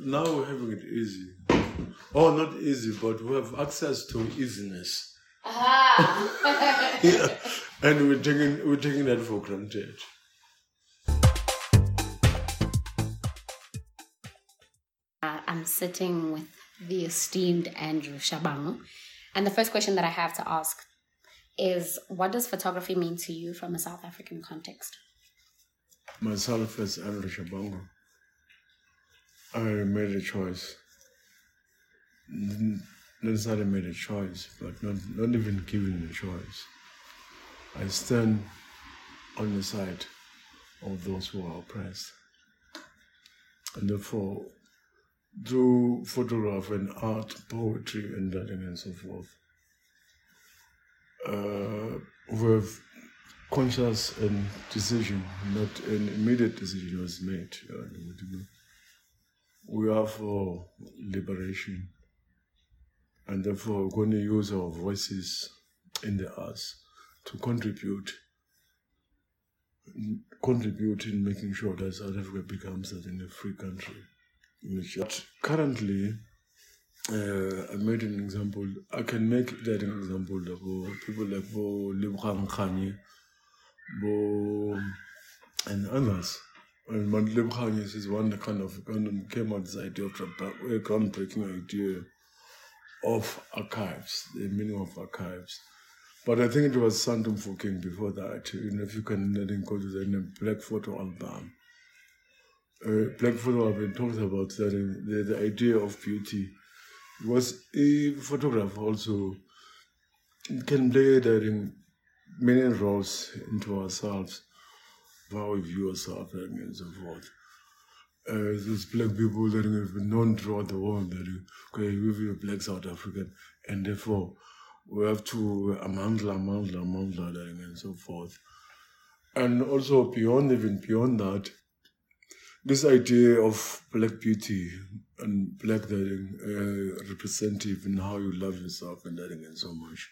now we're having it easy. Oh, not easy, but we have access to easiness. Aha. Yeah. and we're taking we're taking that for granted. Uh, I'm sitting with the esteemed Andrew Tshabangu. And the first question that I have to ask is what does photography mean to you from a South African context? Myself as Andrew Tshabangu, I made a choice. Not necessarily made a choice, but not, not even given a choice. I stand on the side of those who are oppressed. And therefore, through photograph and art, poetry, and writing and so forth, uh, with conscious and decision, not an immediate decision was made. We are for liberation, and therefore we're going to use our voices in the arts to contribute, contribute in making sure that South Africa becomes a free country. But currently, uh, I made an example. I can make that an example of people like Bo Lebohang Kganye, Bo and others. And Mandela Khanye is one kind of came out this idea of a groundbreaking idea of archives, the meaning of archives. But I think it was Santu Mofokeng before that. You know, if you can him go to the Black Photo album. Uh, Black Photo album talks about that the, the idea of beauty. Was a photographer also can play that in many roles into ourselves, how we view ourselves and so forth. Uh, black people that have been known throughout the world that okay, we view black South African, and therefore we have to amandla, amandla, amandla, and so forth. And also beyond even beyond that, this idea of black beauty and black dating uh, representative in how you love yourself and dating and so much.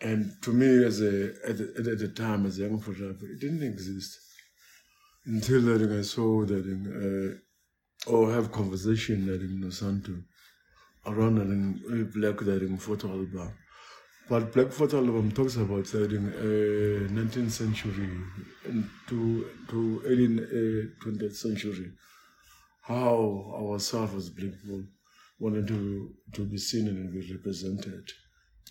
And to me, as a at the, at the time as a young photographer, it didn't exist until that I saw that uh, or have conversation that in Nosanto around that uh, black that in photo album. But Black Photo album talks about that in uh, 19th century and to to early uh, 20th century, how ourselves as black people wanted to to be seen and be represented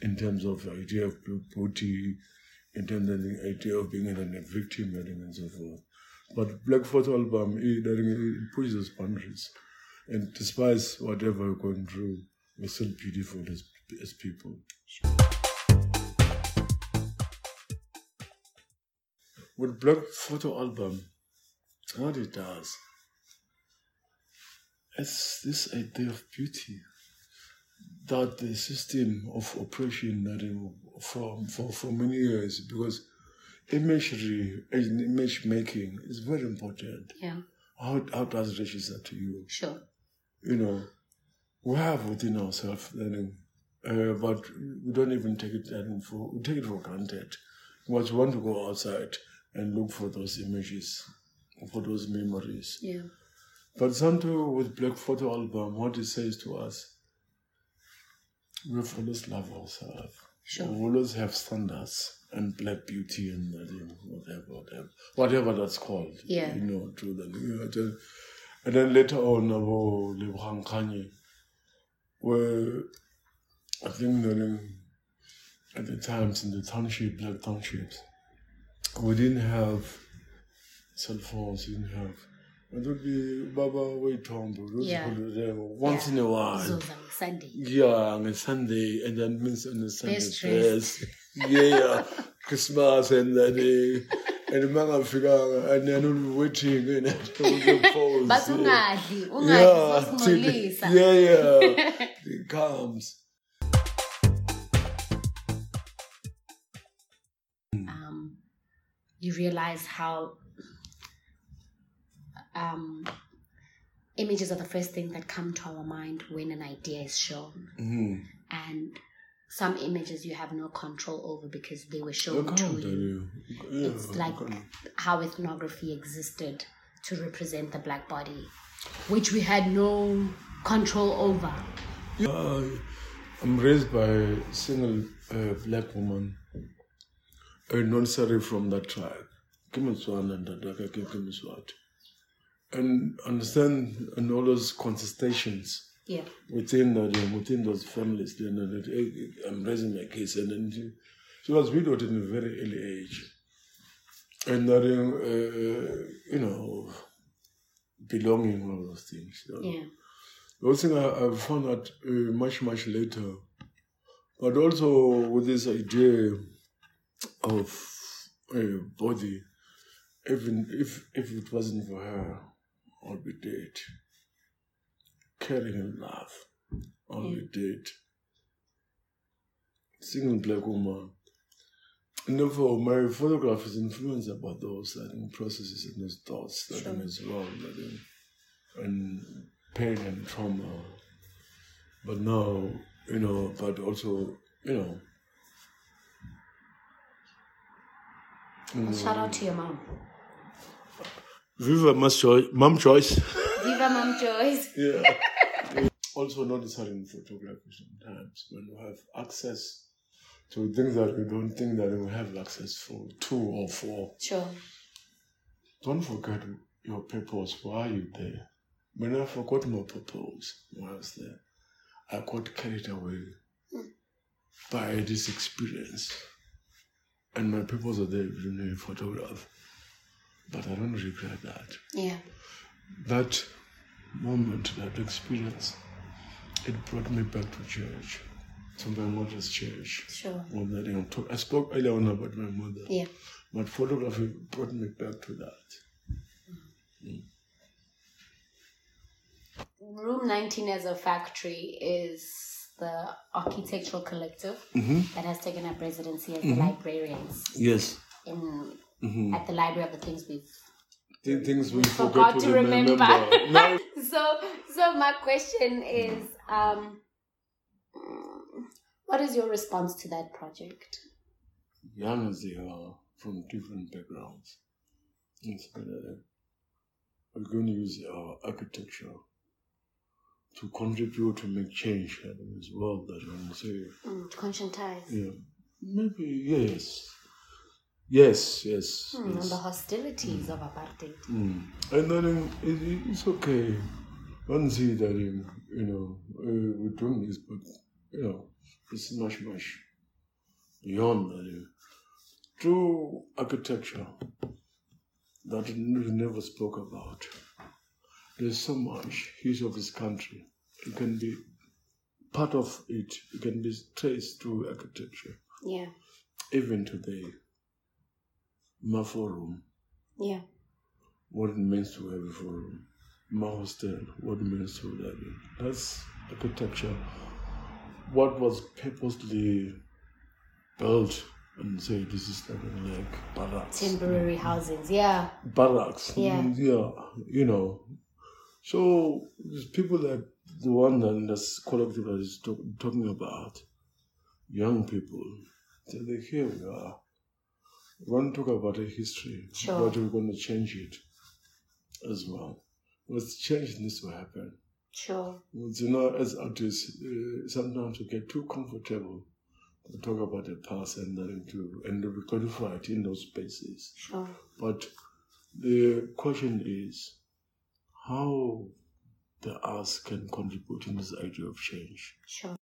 in terms of the idea of beauty, in terms of the idea of being in a victim and so forth. But Black Photo album it, it pushes boundaries, and despite whatever we're going through, we're still beautiful as as people. with Black Photo Album, what it does, it's this idea of beauty that the system of oppression that it, from for, for many years because imagery and image making is very important. Yeah, How how does it register to you? sure. You know, we have within ourselves learning, uh, but we don't even take it for we take it for granted. Because we want to go outside and look for those images, for those memories. Yeah, But Santu with Black Photo Album, what it says to us, always love ourselves. Sure. We always have standards and black beauty and uh, you whatever, whatever, whatever that's called. Yeah. You know, through the, you know, just- and then later on, uh, about Lebohang Kganye, where I think that in, at the times in the township, black townships, we didn't have cell phones, we didn't have. It would be Baba Waitombo, those Yeah. people there once in a while. Yeah, on Sunday, and then means on a Sunday dress. yeah, yeah, Christmas and then uh, and the man Africa and then we'll be waiting and then we'll get pose. But ungadli, ungadli yeah, yeah. it comes. um, you realize how um, images are the first thing that come to our mind when an idea is shown. Mm. And some images you have no control over because they were shown to you. Yeah, It's like how ethnography existed to represent the black body. which we had no control over. Uh, I'm raised by a single uh, black woman, a non from that tribe. Kimiswan and Dadaka Kimiswat. And understand and all those contestations Yeah. within that uh, within those families. Then that, eh, I'm raising my kids, and then she, she was widowed in a very early age, and that uh, you know belonging all those things. you know. Yeah. The other thing I, I found out uh, much much later, but also with this idea of a body, even if if it wasn't for her, I'd be dead. Caring and love, I'd be dead. Single black woman. And therefore, my photograph is influenced about those learning processes and those thoughts that Sure. as well, learning and pain and trauma. But now, you know, but also, you know. Well, shout out to mm. your mom. Viva Mom Choice. Viva Mom Joyce. Yeah. also not noticing photography sometimes when you have access to things that you don't think that you have access for two or four. Sure. Don't forget your purpose. Why are you there? When I forgot my purpose when I was there, I got carried away by this experience. And my purpose was there in a photograph. But I don't regret that. Yeah. That moment, that experience, it brought me back to church, to my mother's church. Sure. Didn't talk, I spoke earlier on about my mother, Yeah. but photography brought me back to that. Mm. Room 19 as a factory is the architectural collective mm-hmm. that has taken up residency as the mm-hmm. librarians Yes. in at the library of the things we've The things we forgot forget to to remember. remember. no. so so my question is um mm, what is your response to that project Young as they are, from different backgrounds, it's better. We're going to use our architecture to contribute to make change in this world that we say. mm, to conscientize Yeah, maybe yes, yes, yes. mm, on yes. the hostilities of apartheid Mm. And then um, it, it- it's okay. One see that um, you know uh, we're doing this, but you know it's much much beyond that. uh, Through architecture that we never spoke about. There's so much history of this country. It can be part of it. It can be traced through architecture. yeah Even today, my forum yeah what it means to have a forum. My hostel, what it means to that. That's architecture. What was purposely built and say this is like, like barracks. temporary housings yeah Barracks. Yeah. Mm, Yeah, you know. So these people that the one that this collective that is talk, talking about, young people, they here we are. We want to talk about a history, Sure. but we're going to change it as well. Because change needs to happen. sure Because, you know, as artists, uh, sometimes we get too comfortable to talk about the past and then to and we codify it in those spaces. sure But the question is how the arts can contribute in this idea of change. sure